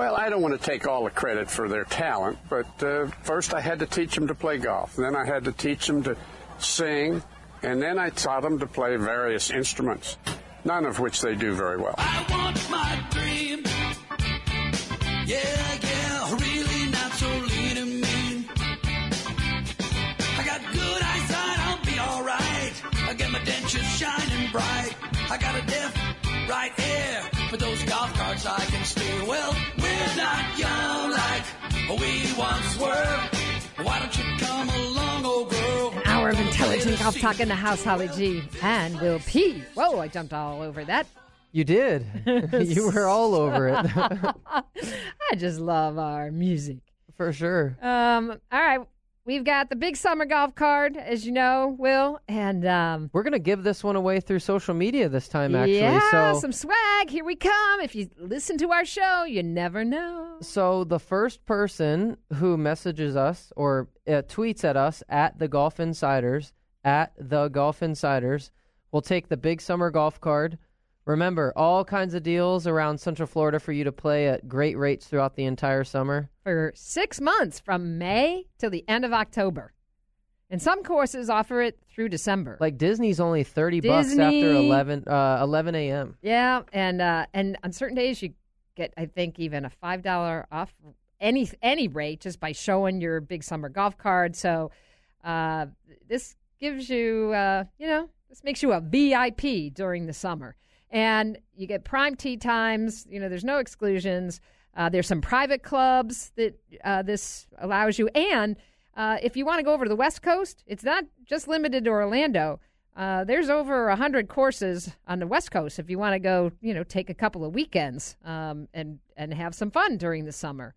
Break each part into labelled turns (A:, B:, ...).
A: Well, I don't want to take all the credit for their talent, but uh, first I had to teach them to play golf. Then I had to teach them to sing, and then I taught them to play various instruments, none of which they do very well.
B: I want my dream. Yeah, yeah, really not so lean and mean. I got good eyesight, I'll be alright. I get my dentures shining bright. I got a deaf right ear, but those golf carts I can steer. Well, we're not young like we once were. Why don't you come along, old girl?
C: An hour of intelligent golf talk in the house, Holly G. And Will P. Whoa, I jumped all over that.
D: You did. you were all over it.
C: I just love our music.
D: For sure.
C: Um, all right. We've got the big summer golf card, as you know, Will. And um,
D: We're going to give this one away through social media this time, actually.
C: yeah,
D: so,
C: some swag. Here we come. If you listen to our show, you never know.
D: so the first person who messages us or uh, tweets at us at the Golf Insiders, at the Golf Insiders, will take the big summer golf card. Remember, all kinds of deals around Central Florida for you to play at great rates throughout the entire summer.
C: For six months from May till the end of October. And some courses offer it through December.
D: Like Disney's only 30 bucks
C: Disney.
D: after 11, uh, 11 a.m.
C: Yeah, and uh, and on certain days you get, I think, even a five dollar off any any rate just by showing your big summer golf card. So uh, this gives you, uh, you know, this makes you a VIP during the summer, and you get prime tee times. You know, there's no exclusions. Uh, there's some private clubs that uh, this allows you, and uh, if you want to go over to the West Coast, it's not just limited to Orlando. Uh, there's over a hundred courses on the West Coast if you want to go, you know, take a couple of weekends um, and and have some fun during the summer.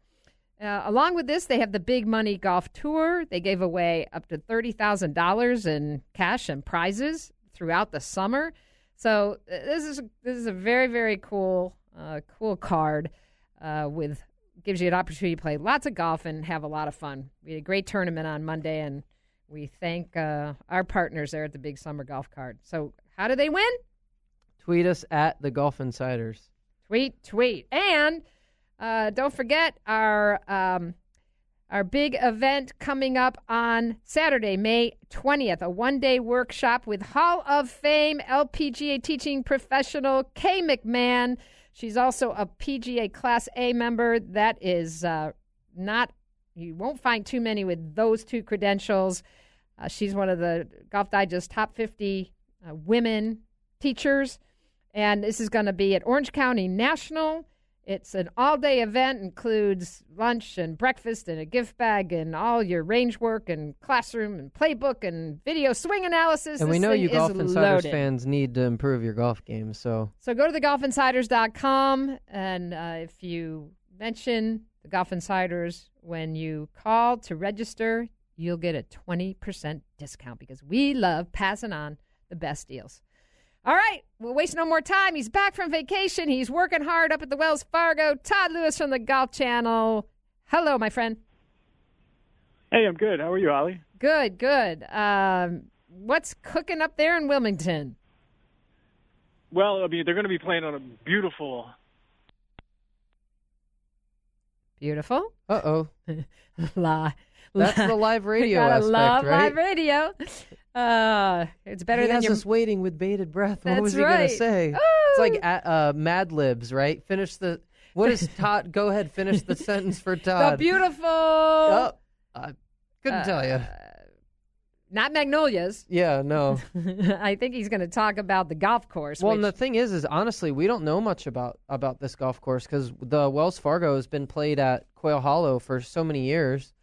C: Uh, along with this, they have the Big Money Golf Tour. They gave away up to thirty thousand dollars in cash and prizes throughout the summer. So uh, this is this is a very very cool uh, cool card uh, with gives you an opportunity to play lots of golf and have a lot of fun. We had a great tournament on Monday, and we thank uh, our partners there at the Big Summer Golf Card. So how do they win?
D: Tweet us at the Golf Insiders.
C: Tweet, tweet, and uh, don't forget our um, our big event coming up on Saturday, May twentieth, a one day workshop with Hall of Fame LPGA teaching professional Kay McMahon. She's also a PGA Class A member. That is uh, not you won't find too many with those two credentials. Uh, she's one of the Golf Digest top fifty uh, women teachers. And this is going to be at Orange County National. It's an all day event, includes lunch and breakfast and a gift bag and all your range work and classroom and playbook and video swing analysis.
D: And we
C: This
D: know
C: thing
D: you
C: is
D: Golf Insiders
C: loaded.
D: fans need to improve your golf game. So
C: So go to thegolfinsiders.com and uh, if you mention the Golf Insiders when you call to register, you'll get a 20% discount because we love passing on the best deals. All right, we'll waste no more time. He's back from vacation. He's working hard up at the Wells Fargo. Todd Lewis from the Golf Channel. Hello, my friend.
E: Hey, I'm good. How are you, Ollie?
C: Good, good. Um, what's cooking up there in Wilmington?
E: Well, I mean, they're going to be playing on a beautiful.
C: Beautiful.
D: uh oh,
C: La.
D: that's the live radio aspect,
C: love
D: right?
C: live radio. Uh, it's better
D: he
C: than
D: has
C: your.
D: us waiting with bated breath. What
C: That's
D: was he
C: right.
D: gonna say? It's
C: Oh.
D: like uh, Mad Libs, right? Finish the. What is Todd? Go ahead, finish the sentence for Todd.
C: the beautiful.
D: Oh, I couldn't tell you.
C: Not magnolias.
D: Yeah, no.
C: I think he's going to talk about the golf course.
D: Well,
C: which,
D: and the thing is, is honestly, we don't know much about about this golf course because the Wells Fargo has been played at Quail Hollow for so many years,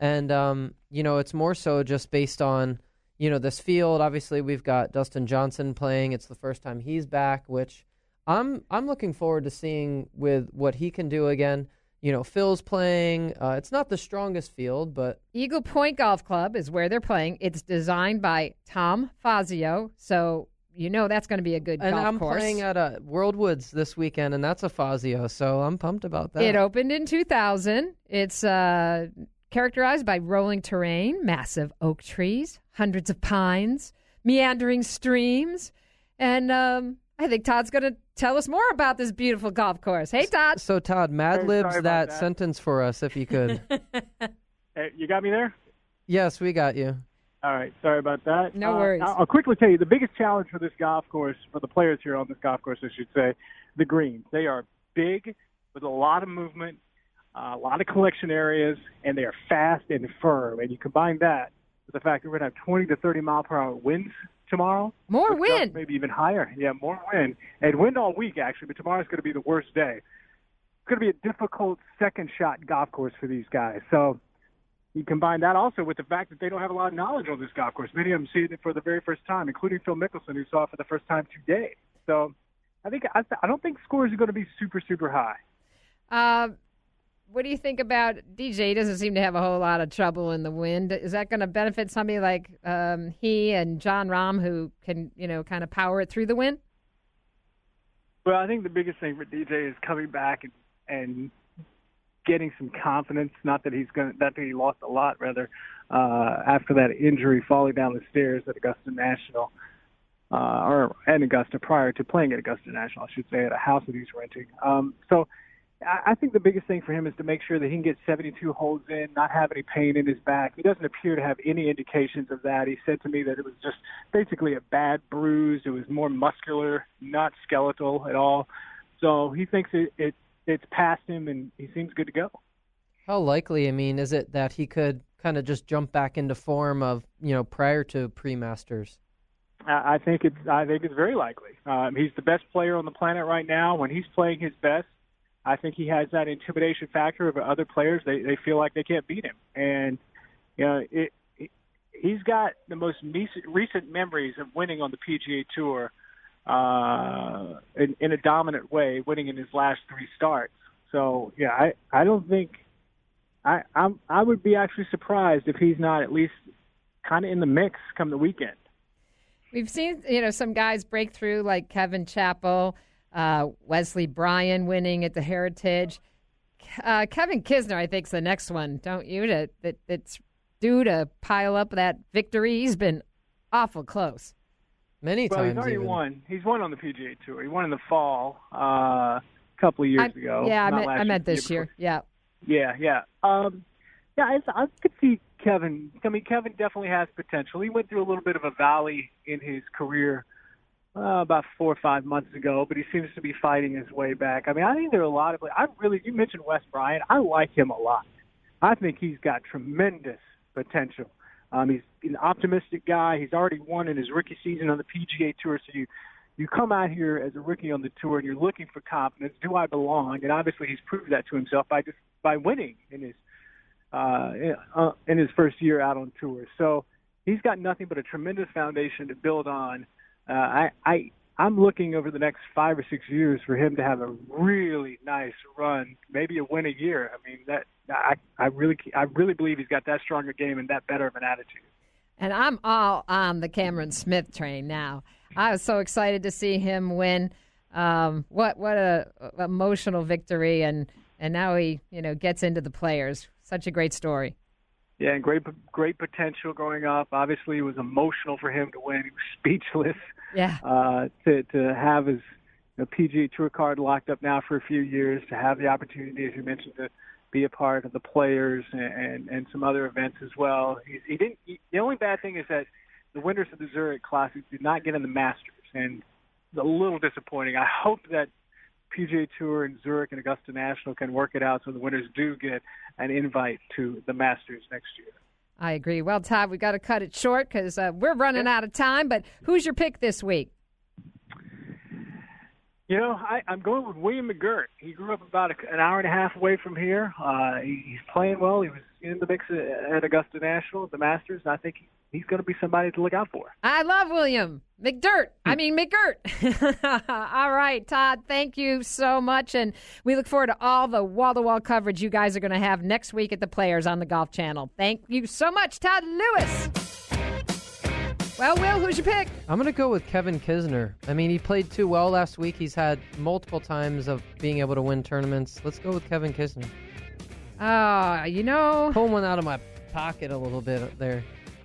D: and um, you know, it's more so just based on you know this field. Obviously, we've got Dustin Johnson playing. It's the first time he's back, which I'm I'm looking forward to seeing with what he can do again. You know, Phil's playing. Uh, it's not the strongest field, but
C: Eagle Point Golf Club is where they're playing. It's designed by Tom Fazio, so you know that's going to be a good
D: and
C: golf
D: I'm
C: course.
D: playing at a World Woods this weekend, and that's a Fazio, so I'm pumped about that.
C: It opened in 2000. It's uh, characterized by rolling terrain, massive oak trees, hundreds of pines, meandering streams, and um, I think Todd's going to tell us more about this beautiful golf course. Hey, Todd.
D: So Todd, Mad
E: Hey,
D: Libs
E: sorry
D: that,
E: that.
D: sentence for us if you could.
E: Hey, you got me there?
D: yes, we got you.
E: All right. Sorry about that.
C: No
E: Uh,
C: worries.
E: I'll I'll quickly tell you the biggest challenge for this golf course, for the players here on this golf course, I should say, the greens. They are big with a lot of movement, uh, a lot of collection areas, and they are fast and firm. And you combine that with the fact that we're going to have 20 to 30 mile per hour winds tomorrow.
C: More wind.
E: Maybe even higher. Yeah, more wind. And wind all week, actually, but tomorrow's going to be the worst day. It's going to be a difficult second shot golf course for these guys. So you combine that also with the fact that they don't have a lot of knowledge on this golf course. Many of them seeing it for the very first time, including Phil Mickelson, who saw it for the first time today. So I think I, I don't think scores are going to be super super high.
C: Uh, what do you think about DJ? He doesn't seem to have a whole lot of trouble in the wind. Is that going to benefit somebody like um, he and Jon Rahm, who can, you know, kind of power it through the wind?
E: Well, I think the biggest thing for DJ is coming back and and getting some confidence. Not that he's going, to not that he lost a lot, rather uh, after that injury, falling down the stairs at Augusta National, uh, or at Augusta prior to playing at Augusta National, I should say, at a house that he's renting. Um, so. I think the biggest thing for him is to make sure that he can get 72 holes in, not have any pain in his back. He doesn't appear to have any indications of that. He said to me that it was just basically a bad bruise. It was more muscular, not skeletal at all. So he thinks it, it it's past him, and he seems good to go.
D: How likely, I mean, is it that he could kind of just jump back into form of, you know, prior to pre-masters?
E: I I think it's I think it's very likely. Um, he's the best player on the planet right now. When he's playing his best, I think he has that intimidation factor over other players. They they feel like they can't beat him, and you know it. He's got the most recent, recent memories of winning on the PGA Tour uh, in, in a dominant way, winning in his last three starts. So yeah, I I don't think I I'm I would be actually surprised if he's not at least kind of in the mix come the weekend.
C: We've seen, you know, some guys break through like Kevin Chappell, uh, Wesley Bryan winning at the Heritage. Uh, Kevin Kisner, I think, is the next one, don't you? To, that that's due to pile up that victory. He's been awful close.
D: Many
E: Well,
D: times.
E: he's already
D: even.
E: won. He's won on the PGA Tour. He won in the fall uh, a couple of years
C: I-
E: ago.
C: yeah, I
E: Not
C: meant, I meant
E: the
C: this year.
E: before.
C: Yeah.
E: Yeah, yeah. Um, yeah, I, I could see Kevin. I mean, Kevin definitely has potential. He went through a little bit of a valley in his career uh, about four or five months ago, but he seems to be fighting his way back. I mean, I think there are a lot of. I really, you mentioned Wes Bryant. I like him a lot. I think he's got tremendous potential. Um, he's an optimistic guy. He's already won in his rookie season on the PGA Tour. So you, you come out here as a rookie on the tour and you're looking for confidence. Do I belong? And obviously he's proved that to himself by just by winning in his uh, in, uh, in his first year out on tour. So he's got nothing but a tremendous foundation to build on. Uh, I, I I'm looking over the next five or six years for him to have a really nice run, maybe a win a year. I mean that I I really I really believe he's got that stronger game and that better of an attitude.
C: And I'm all on the Cameron Smith train now. I was so excited to see him win. Um, what what a, a emotional victory, and and now he you know gets into the players. Such a great story.
E: Yeah, and great great potential growing up. Obviously, it was emotional for him to win. He was speechless.
C: Yeah.
E: Uh, to to have his you know, PGA Tour card locked up now for a few years, to have the opportunity, as you mentioned, to be a part of the players and and, and some other events as well. He, he didn't. He, the only bad thing is that the winners of the Zurich Classic did not get in the Masters, and a little disappointing. I hope that PGA Tour and Zurich and Augusta National can work it out so the winners do get an invite to the Masters next year.
C: I agree. Well, Todd, we've got to cut it short because uh, we're running out of time. But who's your pick this week?
E: You know, I, I'm going with William McGirt. He grew up about a, an hour and a half away from here. Uh, he, he's playing well. He was in the mix at at Augusta National, the Masters, and I think he, he's going to be somebody to look out for.
C: I love William McDirt. I mean McGirt. all right, Todd. Thank you so much, and we look forward to all the wall-to-wall coverage you guys are going to have next week at the Players on the Golf Channel. Thank you so much, Todd Lewis. Well, Will, who's your pick?
D: I'm going to go with Kevin Kisner. I mean, he played too well last week. He's had multiple times of being able to win tournaments. Let's go with Kevin Kisner.
C: Oh, you know.
D: Pulling one out of my pocket a little bit there.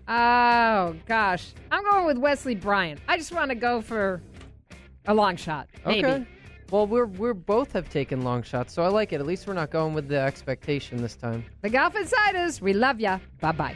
C: Oh gosh, I'm going with Wesley Bryant. I just want to go for A long shot, maybe.
D: Okay. Well, we're we're both have taken long shots, so I like it. At least we're not going with the expectation this time.
C: The Golf Insiders, we love ya. Bye bye.